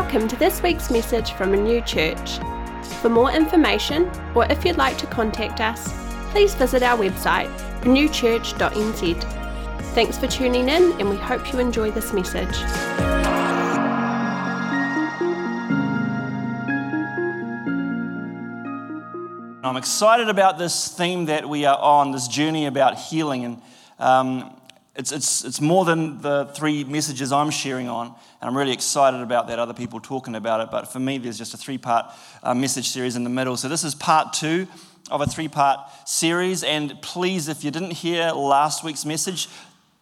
Welcome to this week's message from Renew Church. For more information, or if you'd like to contact us, please visit our website, renewchurch.nz. Thanks for tuning in, and we hope you enjoy this message. I'm excited about this theme that we are on, this journey about healing. And um, it's, it's, it's more than the three messages I'm sharing on. And I'm really excited about that, other people talking about it. But for me, there's just a three part uh, message series in the middle. So this is part two of a three part series. And please, if you didn't hear last week's message,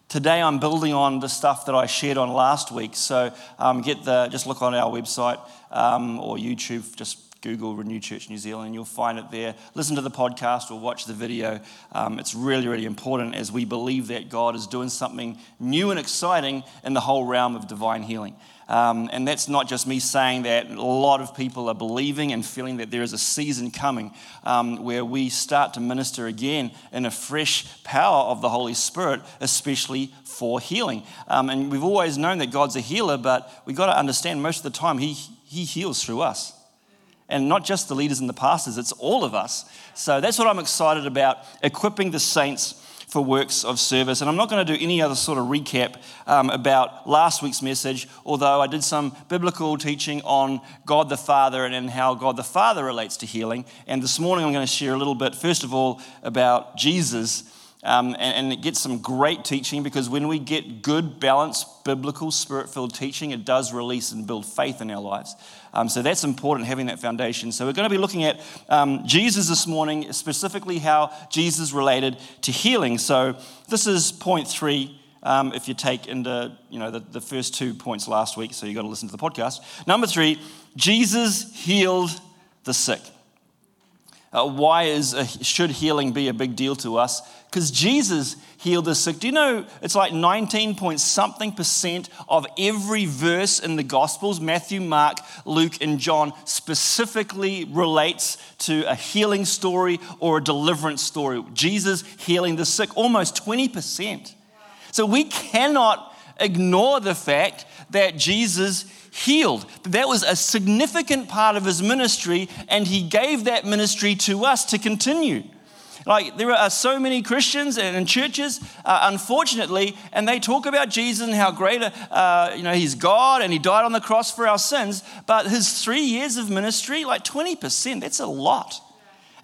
Today I'm building on the stuff that I shared on last week. So um, get the just look on our website um, or YouTube. Just Google Renew Church New Zealand, you'll find it there. Listen to the podcast or watch the video. Um, it's really, really important as we believe that God is doing something new and exciting in the whole realm of divine healing. Um, and that's not just me saying that. A lot of people are believing and feeling that there is a season coming um, where we start to minister again in a fresh power of the Holy Spirit, especially for healing. Um, and we've always known that God's a healer, but we've got to understand most of the time He, he heals through us and not just the leaders and the pastors, it's all of us. So that's what I'm excited about equipping the saints for works of service. And I'm not going to do any other sort of recap um, about last week's message, although I did some biblical teaching on God the Father and, and how God the Father relates to healing. And this morning I'm going to share a little bit, first of all, about Jesus. Um, and, and, gets some great teaching because when we get good, balanced, biblical, spirit filled teaching, it does release and build faith in our lives. Um, so that's important, having that foundation. So we're going to be looking at um, Jesus this morning, specifically how Jesus related to healing. So this is point three. Um, if you take into you know the, the first two points last week, so you've got to listen to the podcast. Number three, Jesus healed the sick. Uh, why is a, should healing be a big deal to us? Because Jesus healed the sick. Do you know it's like 19 point something percent of every verse in the Gospels, Matthew, Mark, Luke, and John, specifically relates to a healing story or a deliverance story. Jesus healing the sick, almost 20%. So we cannot ignore the fact that Jesus healed. That was a significant part of his ministry, and he gave that ministry to us to continue. Like, there are so many Christians and churches, uh, unfortunately, and they talk about Jesus and how great, uh, you know, he's God and he died on the cross for our sins. But his three years of ministry, like 20%, that's a lot.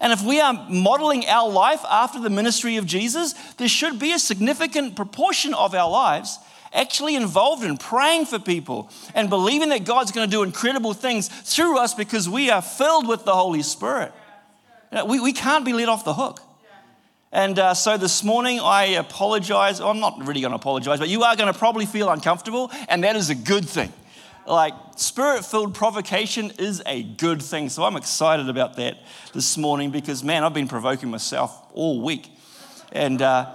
And if we are modeling our life after the ministry of Jesus, there should be a significant proportion of our lives actually involved in praying for people and believing that God's going to do incredible things through us because we are filled with the Holy Spirit. We, we can't be let off the hook. And uh, so this morning, I apologize. I'm not really going to apologize, but you are going to probably feel uncomfortable, and that is a good thing. Like, spirit filled provocation is a good thing. So I'm excited about that this morning because, man, I've been provoking myself all week. And, uh,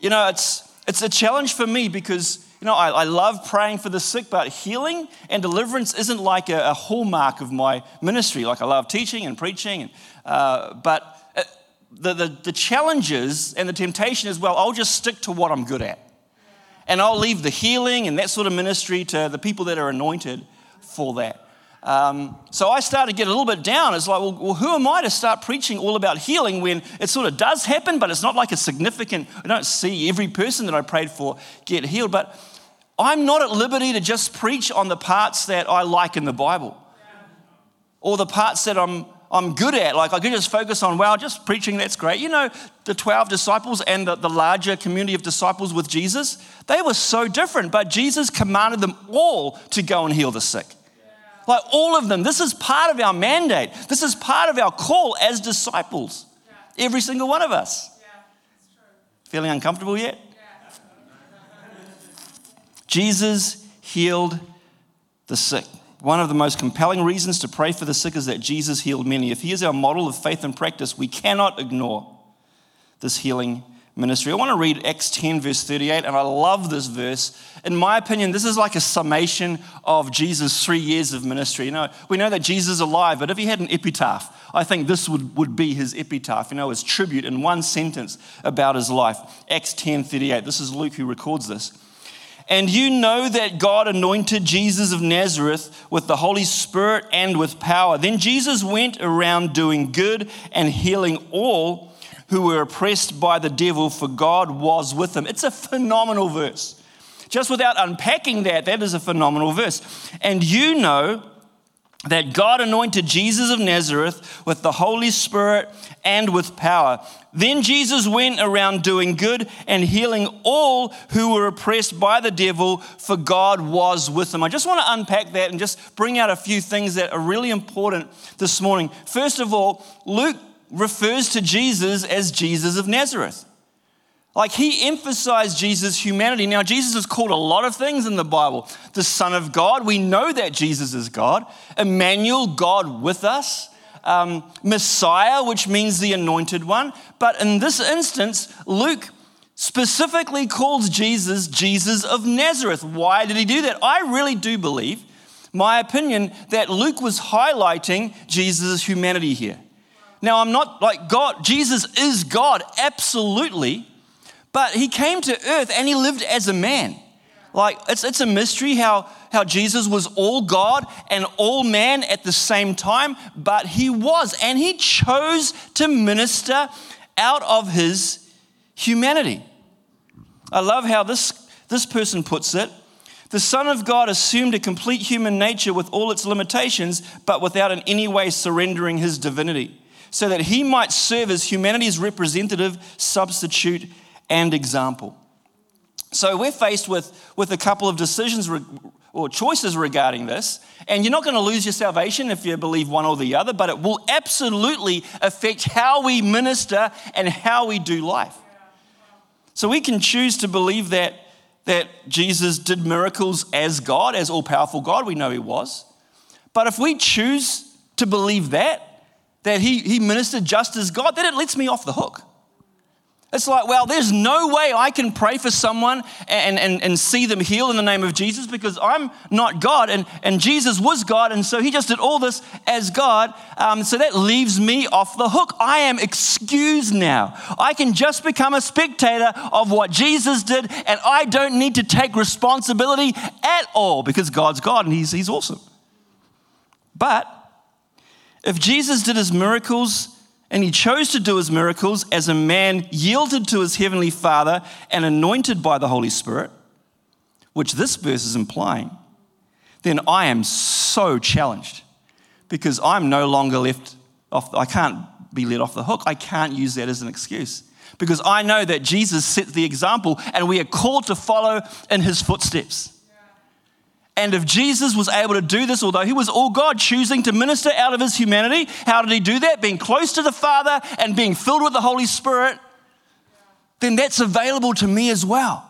you know, it's, it's a challenge for me because, you know, I, I, love praying for the sick, but healing and deliverance isn't like a, a hallmark of my ministry. Like I love teaching and preaching, and, uh, but uh, the, the, the challenges and the temptation is, well, I'll just stick to what I'm good at. And I'll leave the healing and that sort of ministry to the people that are anointed for that. Um, so I started to get a little bit down. It's like, well, well, who am I to start preaching all about healing when it sort of does happen, but it's not like a significant, I don't see every person that I prayed for get healed. But I'm not at liberty to just preach on the parts that I like in the Bible or the parts that I'm, I'm good at. Like I could just focus on, wow, just preaching, that's great. You know, the 12 disciples and the, the larger community of disciples with Jesus, they were so different, but Jesus commanded them all to go and heal the sick. Like all of them. This is part of our mandate. This is part of our call as disciples. Yeah. Every single one of us. Yeah, Feeling uncomfortable yet? Yeah. Jesus healed the sick. One of the most compelling reasons to pray for the sick is that Jesus healed many. If he is our model of faith and practice, we cannot ignore this healing ministry. I want to read Acts 10, verse 38, and I love this verse. In my opinion, this is like a summation of Jesus' three years of ministry. You know, we know that Jesus is alive, but if he had an epitaph, I think this would, would be his epitaph, you know, his tribute in one sentence about his life. Acts 10, 38. This is Luke who records this. And you know that God anointed Jesus of Nazareth with the Holy Spirit and with power. Then Jesus went around doing good and healing all who were oppressed by the devil, for God was with them. It's a phenomenal verse. Just without unpacking that, that is a phenomenal verse. And you know that God anointed Jesus of Nazareth with the Holy Spirit and with power. Then Jesus went around doing good and healing all who were oppressed by the devil, for God was with them. I just want to unpack that and just bring out a few things that are really important this morning. First of all, Luke refers to Jesus as Jesus of Nazareth. Like he emphasized Jesus' humanity. Now, Jesus is called a lot of things in the Bible the Son of God. We know that Jesus is God. Emmanuel, God with us. Um, Messiah, which means the anointed one. But in this instance, Luke specifically calls Jesus Jesus of Nazareth. Why did he do that? I really do believe, my opinion, that Luke was highlighting Jesus' humanity here. Now, I'm not like God, Jesus is God, absolutely. But he came to earth and he lived as a man. Like, it's, it's a mystery how, how Jesus was all God and all man at the same time, but he was, and he chose to minister out of his humanity. I love how this, this person puts it. The Son of God assumed a complete human nature with all its limitations, but without in any way surrendering his divinity, so that he might serve as humanity's representative, substitute, and example. So we're faced with, with a couple of decisions re- or choices regarding this. And you're not going to lose your salvation if you believe one or the other, but it will absolutely affect how we minister and how we do life. So we can choose to believe that, that Jesus did miracles as God, as all powerful God. We know he was. But if we choose to believe that, that he, he ministered just as God, then it lets me off the hook. It's like, well, there's no way I can pray for someone and, and, and see them healed in the name of Jesus because I'm not God and, and Jesus was God. And so he just did all this as God. Um, so that leaves me off the hook. I am excused now. I can just become a spectator of what Jesus did and I don't need to take responsibility at all because God's God and he's, he's awesome. But if Jesus did his miracles, and he chose to do his miracles as a man yielded to his heavenly Father and anointed by the Holy Spirit, which this verse is implying, then I am so challenged because I'm no longer left off, I can't be let off the hook. I can't use that as an excuse because I know that Jesus set the example and we are called to follow in his footsteps. And if Jesus was able to do this, although he was all God, choosing to minister out of his humanity, how did he do that? Being close to the Father and being filled with the Holy Spirit, then that's available to me as well.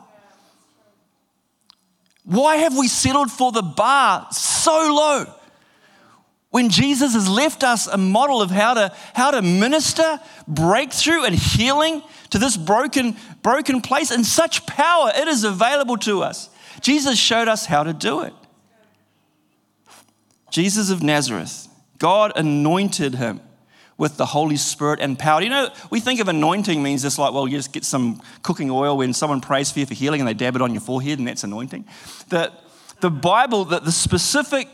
Why have we settled for the bar so low? When Jesus has left us a model of how to, how to minister breakthrough and healing to this broken, broken place in such power, it is available to us. Jesus showed us how to do it. Jesus of Nazareth, God anointed him with the Holy Spirit and power. You know, we think of anointing means just like, well, you just get some cooking oil when someone prays for you for healing and they dab it on your forehead and that's anointing. The, the Bible, the, the specific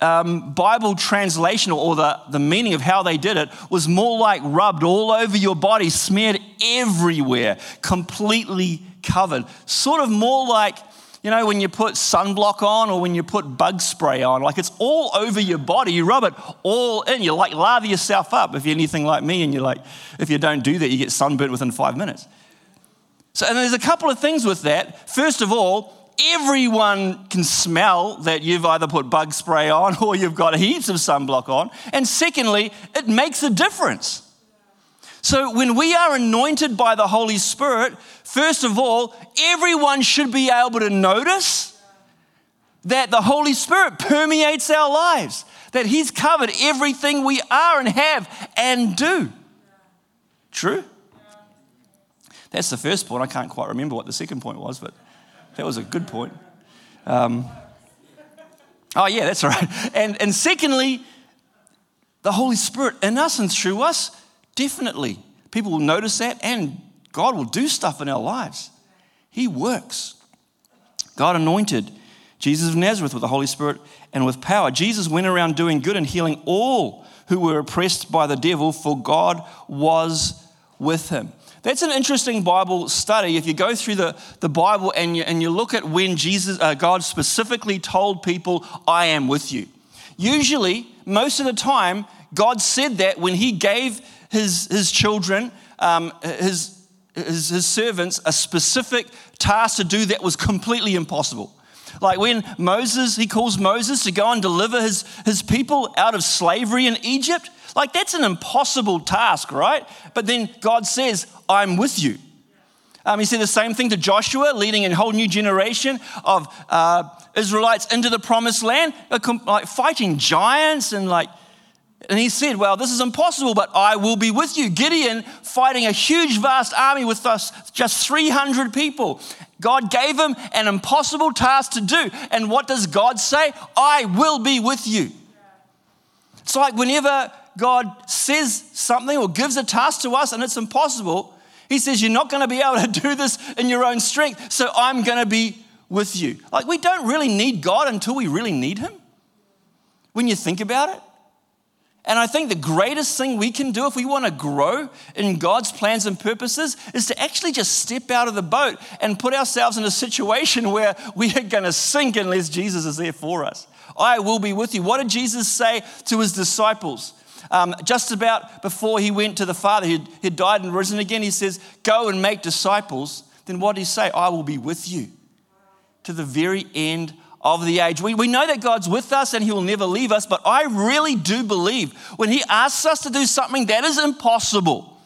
um, Bible translation or the, the meaning of how they did it was more like rubbed all over your body, smeared everywhere, completely covered. Sort of more like you know, when you put sunblock on or when you put bug spray on, like it's all over your body. You rub it all in. You like lather yourself up if you're anything like me and you're like, if you don't do that, you get sunburnt within five minutes. So, and there's a couple of things with that. First of all, everyone can smell that you've either put bug spray on or you've got heaps of sunblock on. And secondly, it makes a difference. So, when we are anointed by the Holy Spirit, first of all, everyone should be able to notice that the Holy Spirit permeates our lives, that He's covered everything we are and have and do. True? That's the first point. I can't quite remember what the second point was, but that was a good point. Um, oh, yeah, that's right. And, and secondly, the Holy Spirit in us and through us Definitely. People will notice that, and God will do stuff in our lives. He works. God anointed Jesus of Nazareth with the Holy Spirit and with power. Jesus went around doing good and healing all who were oppressed by the devil, for God was with him. That's an interesting Bible study. If you go through the, the Bible and you, and you look at when Jesus, uh, God specifically told people, I am with you. Usually, most of the time, God said that when He gave His, his children, um, his, his, his servants, a specific task to do that was completely impossible. Like when Moses, he calls Moses to go and deliver his, his people out of slavery in Egypt. Like that's an impossible task, right? But then God says, I'm with you. Um, he said the same thing to Joshua, leading a whole new generation of uh, Israelites into the promised land, like fighting giants and like and he said, Well, this is impossible, but I will be with you. Gideon fighting a huge, vast army with us, just 300 people. God gave him an impossible task to do. And what does God say? I will be with you. It's like whenever God says something or gives a task to us and it's impossible, He says, You're not going to be able to do this in your own strength, so I'm going to be with you. Like, we don't really need God until we really need Him. When you think about it, and I think the greatest thing we can do if we want to grow in God's plans and purposes is to actually just step out of the boat and put ourselves in a situation where we are going to sink unless Jesus is there for us. I will be with you. What did Jesus say to his disciples? Um, just about before he went to the Father, he'd, he'd died and risen again. He says, Go and make disciples. Then what did he say? I will be with you to the very end of the age. We, we know that God's with us and He will never leave us, but I really do believe when He asks us to do something that is impossible,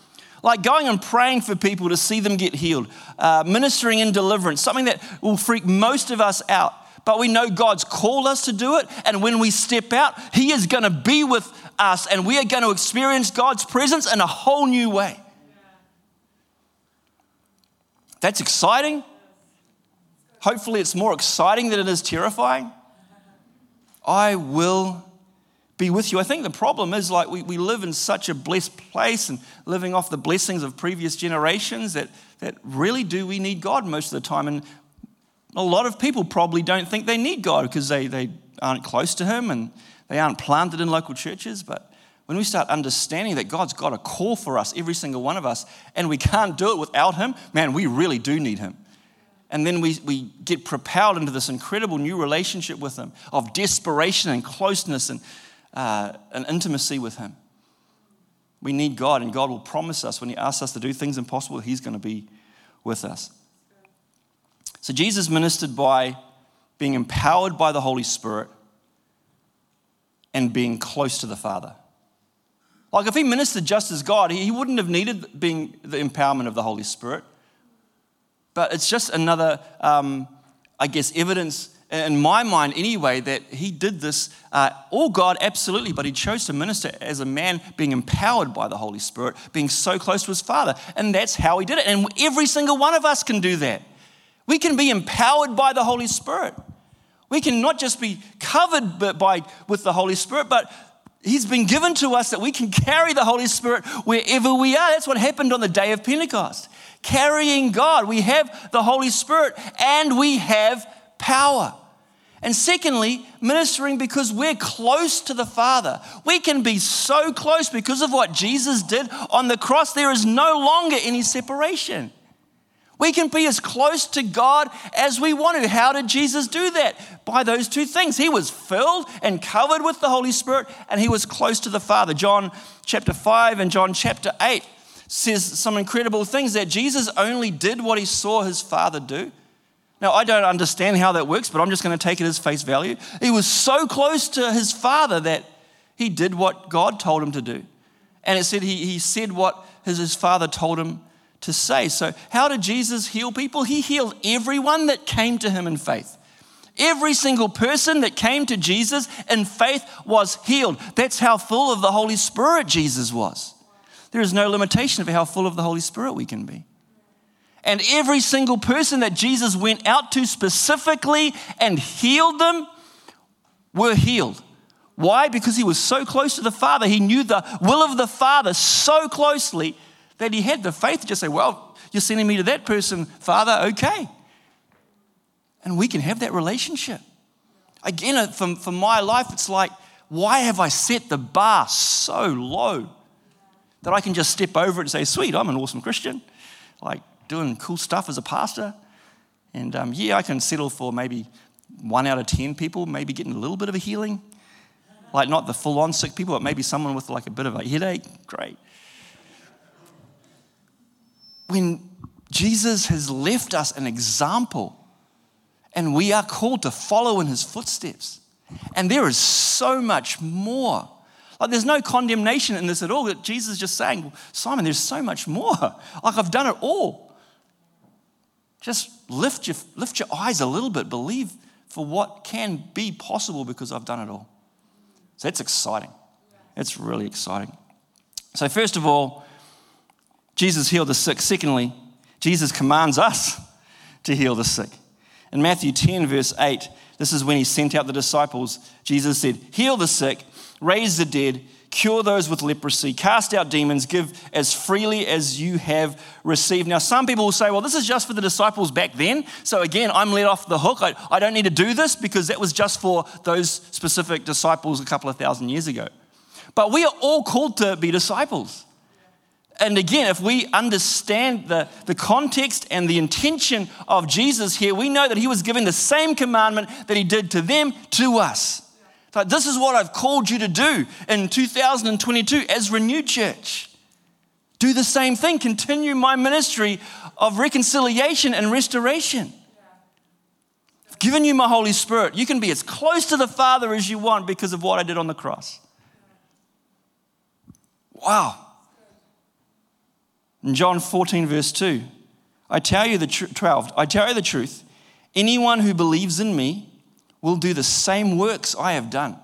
like going and praying for people to see them get healed, uh, ministering in deliverance, something that will freak most of us out. But we know God's called us to do it, and when we step out, He is going to be with us, and we are going to experience God's presence in a whole new way. That's exciting. Hopefully, it's more exciting than it is terrifying. I will be with you. I think the problem is like we, we live in such a blessed place and living off the blessings of previous generations that, that really do we need God most of the time. And a lot of people probably don't think they need God because they, they aren't close to Him and they aren't planted in local churches. But when we start understanding that God's got a call for us, every single one of us, and we can't do it without Him, man, we really do need Him. And then we, we get propelled into this incredible new relationship with Him of desperation and closeness and, uh, and intimacy with Him. We need God, and God will promise us when He asks us to do things impossible, He's going to be with us. So Jesus ministered by being empowered by the Holy Spirit and being close to the Father. Like if he ministered just as God, he wouldn't have needed being the empowerment of the Holy Spirit. But it's just another, um, I guess, evidence in my mind anyway that he did this, uh, all God, absolutely, but he chose to minister as a man being empowered by the Holy Spirit, being so close to his Father. And that's how he did it. And every single one of us can do that. We can be empowered by the Holy Spirit. We can not just be covered by, with the Holy Spirit, but He's been given to us that we can carry the Holy Spirit wherever we are. That's what happened on the day of Pentecost carrying God. We have the Holy Spirit and we have power. And secondly, ministering because we're close to the Father. We can be so close because of what Jesus did on the cross. There is no longer any separation. We can be as close to God as we want to. How did Jesus do that? By those two things. He was filled and covered with the Holy Spirit, and he was close to the Father. John chapter 5 and John chapter 8 says some incredible things that Jesus only did what he saw his father do. Now, I don't understand how that works, but I'm just going to take it as face value. He was so close to his father that he did what God told him to do. And it said he, he said what his, his father told him to say. So, how did Jesus heal people? He healed everyone that came to him in faith. Every single person that came to Jesus in faith was healed. That's how full of the Holy Spirit Jesus was. There is no limitation of how full of the Holy Spirit we can be. And every single person that Jesus went out to specifically and healed them were healed. Why? Because he was so close to the Father. He knew the will of the Father so closely that he had the faith to just say, Well, you're sending me to that person, Father, okay. And we can have that relationship. Again, uh, for, for my life, it's like, why have I set the bar so low that I can just step over it and say, sweet, I'm an awesome Christian, like doing cool stuff as a pastor. And um, yeah, I can settle for maybe one out of 10 people, maybe getting a little bit of a healing. Like not the full on sick people, but maybe someone with like a bit of a headache. Great. When Jesus has left us an example and we are called to follow in his footsteps. And there is so much more. Like, there's no condemnation in this at all. That Jesus is just saying, Simon, there's so much more. Like, I've done it all. Just lift your, lift your eyes a little bit. Believe for what can be possible because I've done it all. So, that's exciting. It's really exciting. So, first of all, Jesus healed the sick. Secondly, Jesus commands us to heal the sick. In Matthew 10, verse 8, this is when he sent out the disciples. Jesus said, Heal the sick, raise the dead, cure those with leprosy, cast out demons, give as freely as you have received. Now, some people will say, Well, this is just for the disciples back then. So again, I'm let off the hook. I, I don't need to do this because that was just for those specific disciples a couple of thousand years ago. But we are all called to be disciples. And again, if we understand the, the context and the intention of Jesus here, we know that he was giving the same commandment that he did to them to us. So this is what I've called you to do in 2022 as Renew Church. Do the same thing, continue my ministry of reconciliation and restoration. I've given you my Holy Spirit. You can be as close to the Father as you want because of what I did on the cross. Wow. In John 14, verse 2, I tell you the tr- 12, I tell you the truth. Anyone who believes in me will do the same works I have done.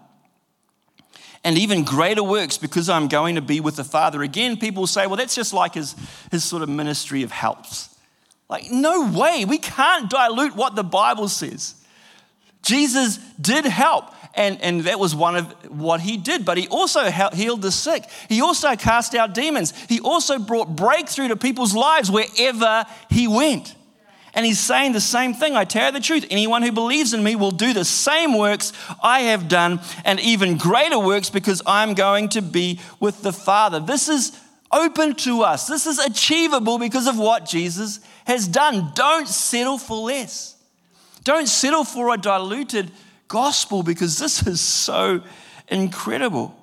And even greater works because I'm going to be with the Father. Again, people say, well, that's just like his, his sort of ministry of helps. Like, no way. We can't dilute what the Bible says. Jesus did help and, and that was one of what he did. But he also healed the sick. He also cast out demons. He also brought breakthrough to people's lives wherever he went. And he's saying the same thing. I tell you the truth. Anyone who believes in me will do the same works I have done and even greater works because I'm going to be with the Father. This is open to us. This is achievable because of what Jesus has done. Don't settle for less. Don't settle for a diluted gospel because this is so incredible.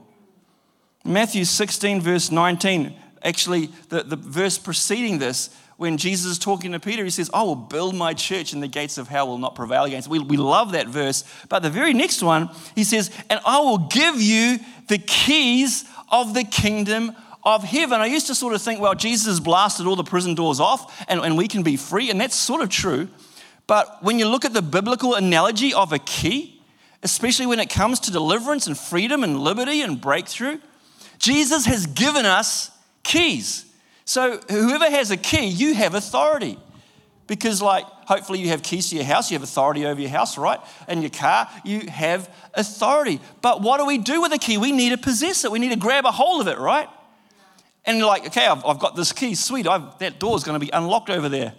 Matthew 16, verse 19, actually, the, the verse preceding this, when Jesus is talking to Peter, he says, I will build my church and the gates of hell will not prevail against it. We, we love that verse. But the very next one, he says, And I will give you the keys of the kingdom of heaven. I used to sort of think, well, Jesus blasted all the prison doors off and, and we can be free. And that's sort of true. But when you look at the biblical analogy of a key, especially when it comes to deliverance and freedom and liberty and breakthrough. Jesus has given us keys. So, whoever has a key, you have authority. Because, like, hopefully you have keys to your house, you have authority over your house, right? And your car, you have authority. But what do we do with a key? We need to possess it, we need to grab a hold of it, right? And you're like, okay, I've, I've got this key, sweet, I've, that door's gonna be unlocked over there.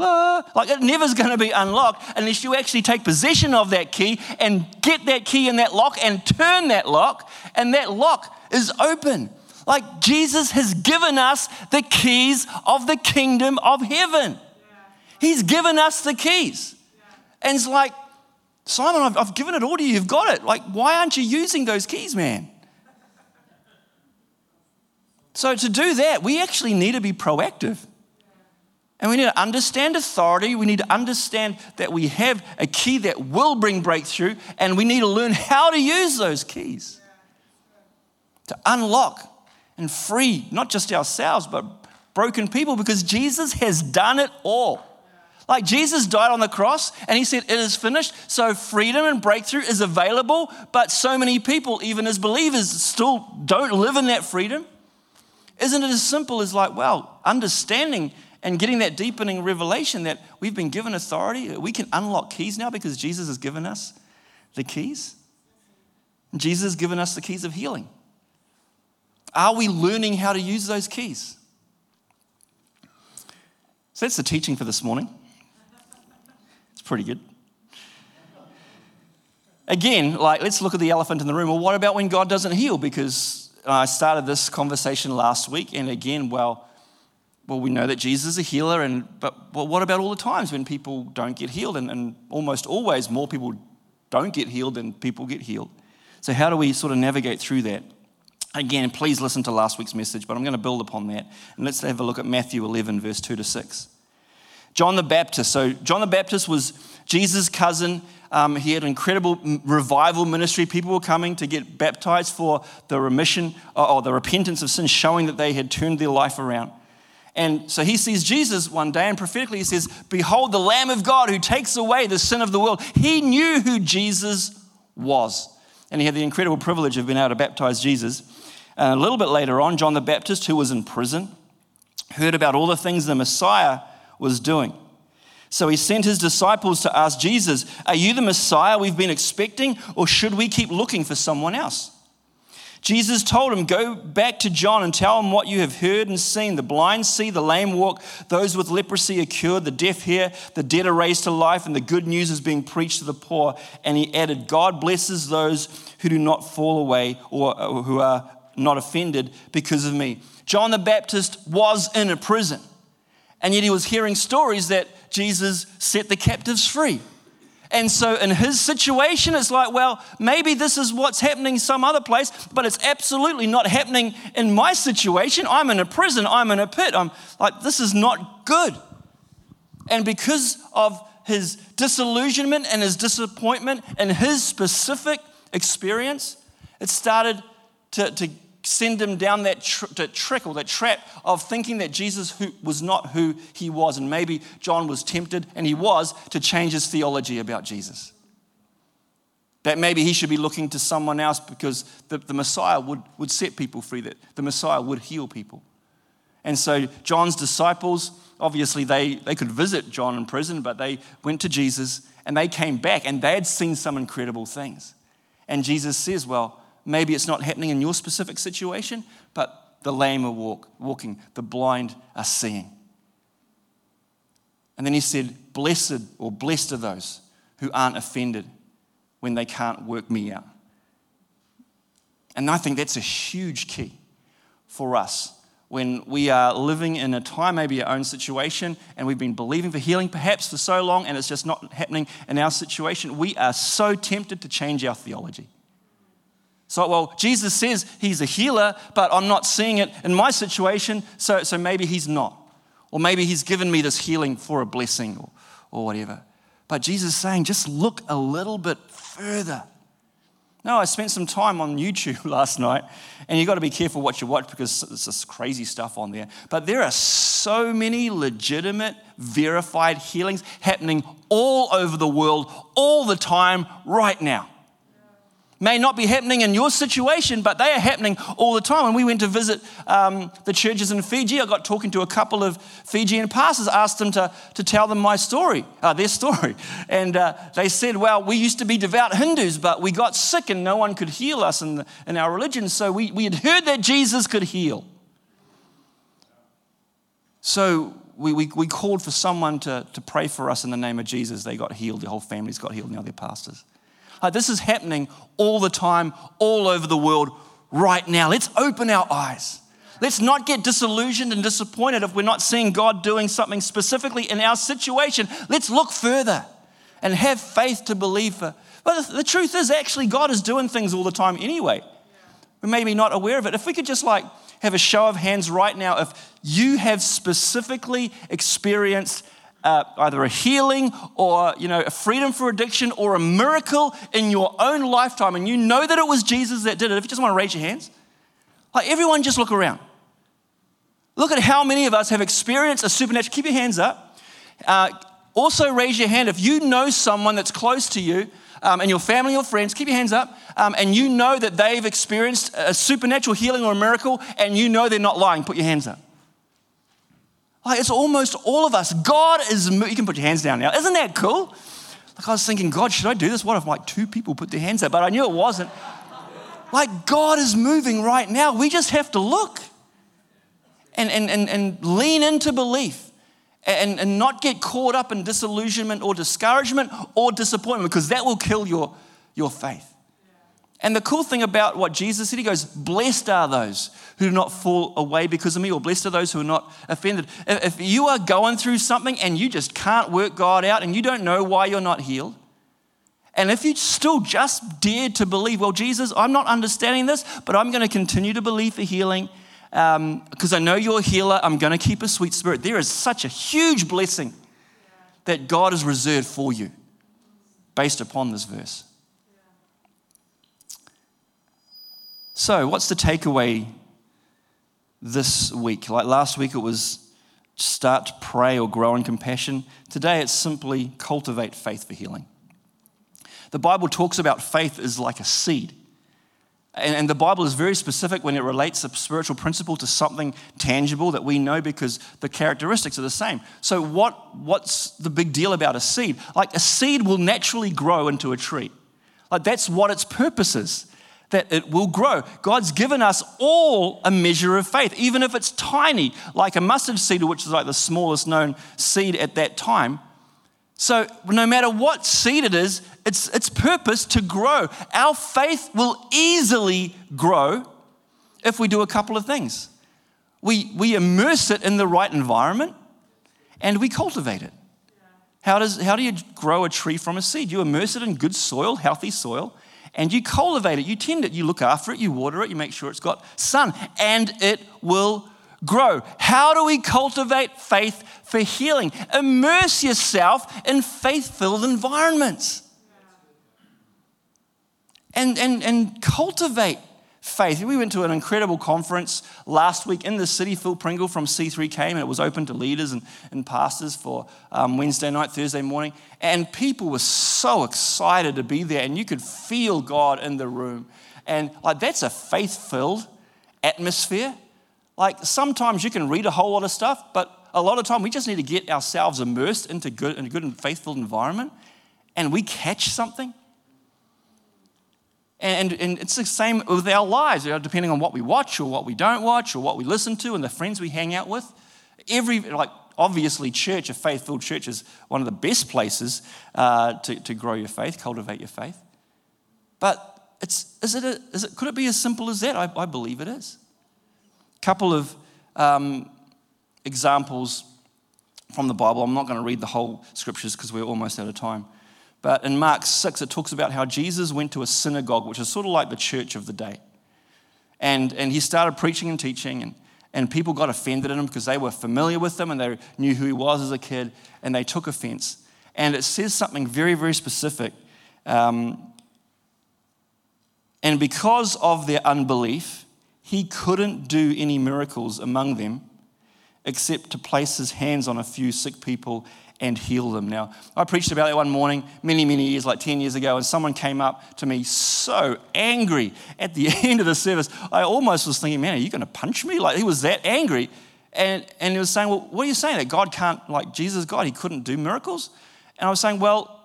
Ah, like it never's going to be unlocked unless you actually take possession of that key and get that key in that lock and turn that lock, and that lock is open. Like Jesus has given us the keys of the kingdom of heaven. He's given us the keys. And it's like, Simon, I've, I've given it all to you. You've got it. Like, why aren't you using those keys, man? So, to do that, we actually need to be proactive. And we need to understand authority. We need to understand that we have a key that will bring breakthrough, and we need to learn how to use those keys to unlock and free not just ourselves, but broken people because Jesus has done it all. Like Jesus died on the cross and he said, It is finished. So freedom and breakthrough is available, but so many people, even as believers, still don't live in that freedom. Isn't it as simple as like, well, understanding and getting that deepening revelation that we've been given authority. We can unlock keys now because Jesus has given us the keys. Jesus has given us the keys of healing. Are we learning how to use those keys? So that's the teaching for this morning. It's pretty good. again, like, let's look at the elephant in the room. Well, what about when God doesn't heal? Because I started this conversation last week, and again, well, well, we know that Jesus is a healer, and but what about all the times when people don't get healed? And, and almost always, more people don't get healed than people get healed. So, how do we sort of navigate through that? Again, please listen to last week's message, but I'm going to build upon that. And let's have a look at Matthew 11, verse 2 to 6. John the Baptist. So, John the Baptist was Jesus' cousin. Um, he had an incredible revival ministry. People were coming to get baptized for the remission uh, or the repentance of sin, showing that they had turned their life around. And so he sees Jesus one day, and prophetically he says, Behold, the Lamb of God who takes away the sin of the world. He knew who Jesus was. And he had the incredible privilege of being able to baptize Jesus. A little bit later on, John the Baptist, who was in prison, heard about all the things the Messiah was doing. So he sent his disciples to ask Jesus, Are you the Messiah we've been expecting, or should we keep looking for someone else? Jesus told him, Go back to John and tell him what you have heard and seen. The blind see, the lame walk, those with leprosy are cured, the deaf hear, the dead are raised to life, and the good news is being preached to the poor. And he added, God blesses those who do not fall away or uh, who are not offended because of me. John the Baptist was in a prison, and yet he was hearing stories that Jesus set the captives free. And so, in his situation, it's like, well, maybe this is what's happening some other place, but it's absolutely not happening in my situation. I'm in a prison, I'm in a pit. I'm like, this is not good. And because of his disillusionment and his disappointment and his specific experience, it started to, to send him down that, tr- that trick or that trap of thinking that Jesus who, was not who he was. And maybe John was tempted, and he was, to change his theology about Jesus. That maybe he should be looking to someone else because the, the Messiah would, would set people free, that the Messiah would heal people. And so John's disciples, obviously, they, they could visit John in prison, but they went to Jesus and they came back and they had seen some incredible things. And Jesus says, Well, Maybe it's not happening in your specific situation, but the lame are walk, walking, the blind are seeing. And then he said, Blessed or blessed are those who aren't offended when they can't work me out. And I think that's a huge key for us when we are living in a time, maybe our own situation, and we've been believing for healing perhaps for so long, and it's just not happening in our situation. We are so tempted to change our theology. So, well, Jesus says he's a healer, but I'm not seeing it in my situation, so, so maybe he's not. Or maybe he's given me this healing for a blessing or, or whatever. But Jesus is saying, just look a little bit further. No, I spent some time on YouTube last night, and you've got to be careful what you watch because there's this crazy stuff on there. But there are so many legitimate, verified healings happening all over the world, all the time, right now may not be happening in your situation, but they are happening all the time. When we went to visit um, the churches in Fiji, I got talking to a couple of Fijian pastors, asked them to, to tell them my story, uh, their story. And uh, they said, Well, we used to be devout Hindus, but we got sick and no one could heal us in, the, in our religion. So we, we had heard that Jesus could heal. So we, we, we called for someone to, to pray for us in the name of Jesus. They got healed, their whole families got healed, now they're pastors. Like this is happening all the time, all over the world right now. Let's open our eyes. Let's not get disillusioned and disappointed if we're not seeing God doing something specifically in our situation. Let's look further and have faith to believe for. But the truth is, actually, God is doing things all the time anyway. We may be not aware of it. If we could just like have a show of hands right now, if you have specifically experienced uh, either a healing or you know a freedom for addiction or a miracle in your own lifetime. And you know that it was jesus that did it. If you just want to raise your hands. Like everyone just look around. Look at how many of us have experienced a supernatural keep your hands up. Uh, also raise your hand if you know someone that's close to you um, and your family or friends keep your hands up um, and you know that they've experienced a supernatural healing or a miracle and you know they're not lying put your hands up like it's almost all of us. God is, you can put your hands down now. Isn't that cool? Like I was thinking, God, should I do this? What if like two people put their hands up? But I knew it wasn't. Like God is moving right now. We just have to look and, and, and, and lean into belief and, and not get caught up in disillusionment or discouragement or disappointment because that will kill your, your faith. And the cool thing about what Jesus said, he goes, Blessed are those who do not fall away because of me, or blessed are those who are not offended. If you are going through something and you just can't work God out and you don't know why you're not healed, and if you still just dared to believe, well, Jesus, I'm not understanding this, but I'm going to continue to believe for healing because um, I know you're a healer, I'm going to keep a sweet spirit. There is such a huge blessing that God has reserved for you based upon this verse. So, what's the takeaway this week? Like last week, it was start to pray or grow in compassion. Today, it's simply cultivate faith for healing. The Bible talks about faith as like a seed. And, the Bible is very specific when it relates a spiritual principle to something tangible that we know because the characteristics are the same. So, what, what's the big deal about a seed? Like, a seed will naturally grow into a tree. Like, that's what its purpose is, that it will grow. God's given us all a measure of faith, even if it's tiny, like a mustard seed, which is like the smallest known seed at that time. So, no matter what seed it is, it's its purpose to grow. Our faith will easily grow if we do a couple of things. We, we immerse it in the right environment and we cultivate it. How, does, how do you grow a tree from a seed? You immerse it in good soil, healthy soil, and you cultivate it. You tend it, you look after it, you water it, you make sure it's got sun, and it will grow. How do we cultivate faith for healing? Immerse yourself in faith filled environments. And, and, and cultivate faith. We went to an incredible conference last week in the city. Phil Pringle from C3 came and it was open to leaders and, and pastors for um, Wednesday night, Thursday morning. And people were so excited to be there, and you could feel God in the room. And like that's a faith filled atmosphere. Like sometimes you can read a whole lot of stuff, but a lot of time we just need to get ourselves immersed into good, in a good and faithful environment and we catch something. And, and it's the same with our lives, you know, depending on what we watch or what we don't watch or what we listen to and the friends we hang out with. Every, like, obviously, church, a faith filled church, is one of the best places uh, to, to grow your faith, cultivate your faith. But it's, is it, a, is it could it be as simple as that? I, I believe it is A couple of um, examples from the Bible. I'm not going to read the whole scriptures because we're almost out of time. But in Mark 6, it talks about how Jesus went to a synagogue, which is sort of like the church of the day. And, and he started preaching and teaching, and, and people got offended at him because they were familiar with him and they knew who he was as a kid, and they took offense. And it says something very, very specific. Um, and because of their unbelief, he couldn't do any miracles among them except to place his hands on a few sick people and heal them. Now, I preached about that one morning many, many years, like 10 years ago, and someone came up to me so angry at the end of the service. I almost was thinking, man, are you going to punch me? Like, he was that angry. And, and he was saying, well, what are you saying? That God can't, like Jesus, God, he couldn't do miracles? And I was saying, well,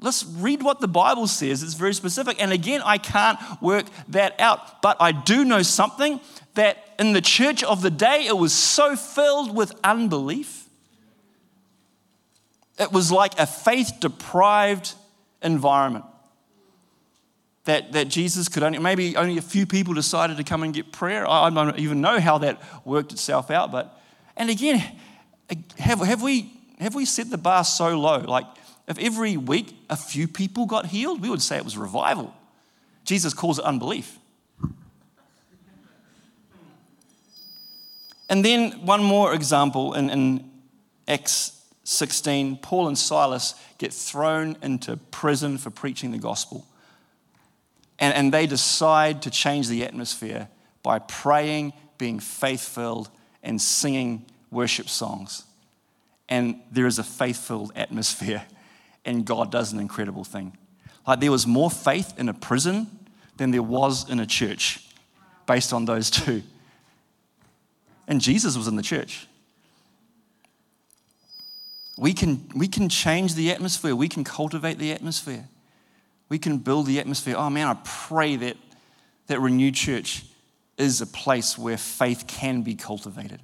Let's read what the Bible says. It's very specific. And again, I can't work that out. But I do know something that in the church of the day, it was so filled with unbelief. It was like a faith deprived environment. That, that Jesus could only, maybe only a few people decided to come and get prayer. I don't even know how that worked itself out. But, and again, have, have, we, have we set the bar so low? Like, if every week a few people got healed, we would say it was revival. Jesus calls it unbelief. And then one more example in, in Acts 16 Paul and Silas get thrown into prison for preaching the gospel. And, and they decide to change the atmosphere by praying, being faith filled, and singing worship songs. And there is a faith filled atmosphere and God does an incredible thing. Like there was more faith in a prison than there was in a church based on those two. And Jesus was in the church. We can, we can change the atmosphere, we can cultivate the atmosphere, we can build the atmosphere. Oh man, I pray that that Renew Church is a place where faith can be cultivated.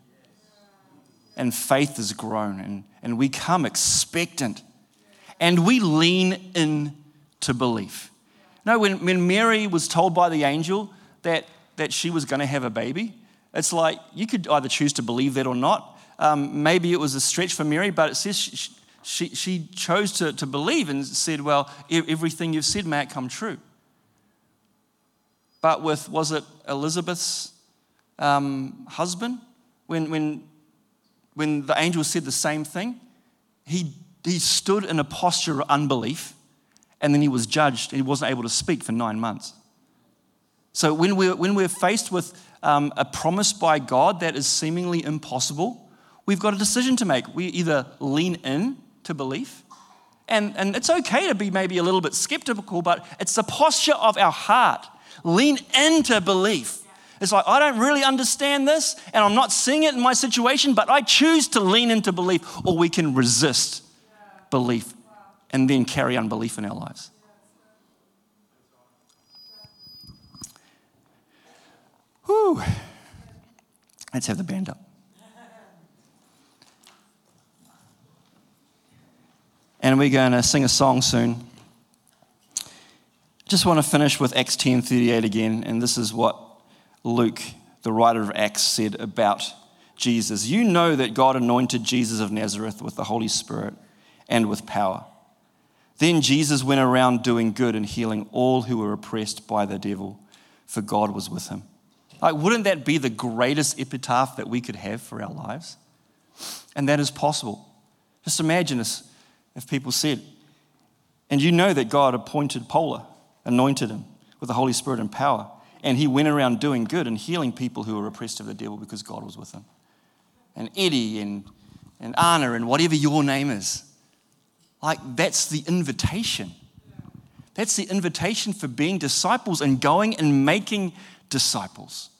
And faith is grown, and, and we come expectant and we lean in to belief. No, when, when Mary was told by the angel that, that she was going to have a baby, it's like you could either choose to believe that or not. Um, maybe it was a stretch for Mary, but it says she, she, she chose to, to believe and said, Well, everything you've said may come true. But with, was it Elizabeth's um, husband? When, when, when the angel said the same thing, he, he stood in a posture of unbelief and then he was judged and he wasn't able to speak for nine months. So when we're, when we're faced with um, a promise by God that is seemingly impossible, we've got a decision to make. We either lean in to belief, and, and it's okay to be maybe a little bit skeptical, but it's the posture of our heart. Lean into belief. It's like, I don't really understand this, and I'm not seeing it in my situation, but I choose to lean into belief, or we can resist belief and then carry unbelief in our lives. Whew. Let's have the band up. And we're going to sing a song soon. Just want to finish with Acts 10:38 again, and this is what Luke, the writer of Acts, said about Jesus. You know that God anointed Jesus of Nazareth with the Holy Spirit and with power. Then Jesus went around doing good and healing all who were oppressed by the devil, for God was with him. Like, wouldn't that be the greatest epitaph that we could have for our lives? And that is possible. Just imagine this if people said, and you know that God appointed Paula, anointed him with the Holy Spirit and power, and he went around doing good and healing people who were oppressed of the devil because God was with him. And Eddie and, and Anna and whatever your name is. Like, that's the invitation. That's the invitation for being disciples and going and making disciples.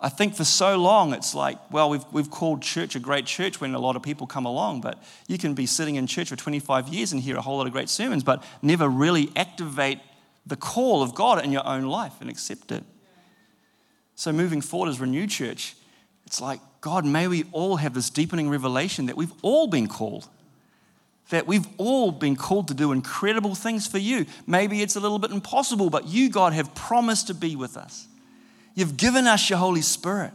I think for so long it's like, well, we've, we've called church a great church when a lot of people come along, but you can be sitting in church for 25 years and hear a whole lot of great sermons, but never really activate the call of God in your own life and accept it. So moving forward as Renew Church, it's like, God, may we all have this deepening revelation that we've all been called that we've all been called to do incredible things for you. Maybe it's a little bit impossible, but you, God, have promised to be with us. You've given us your Holy Spirit.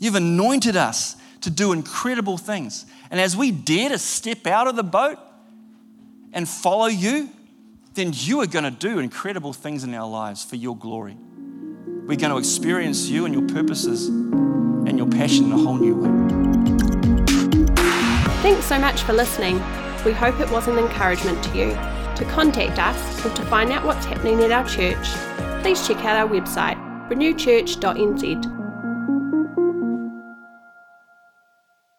You've anointed us to do incredible things. And as we dare to step out of the boat and follow you, then you are going to do incredible things in our lives for your glory. We're going to experience you and your purposes and your passion in a whole new way. Thanks so much for listening. We hope it was an encouragement to you. To contact us or to find out what's happening at our church, please check out our website, renewchurch.nz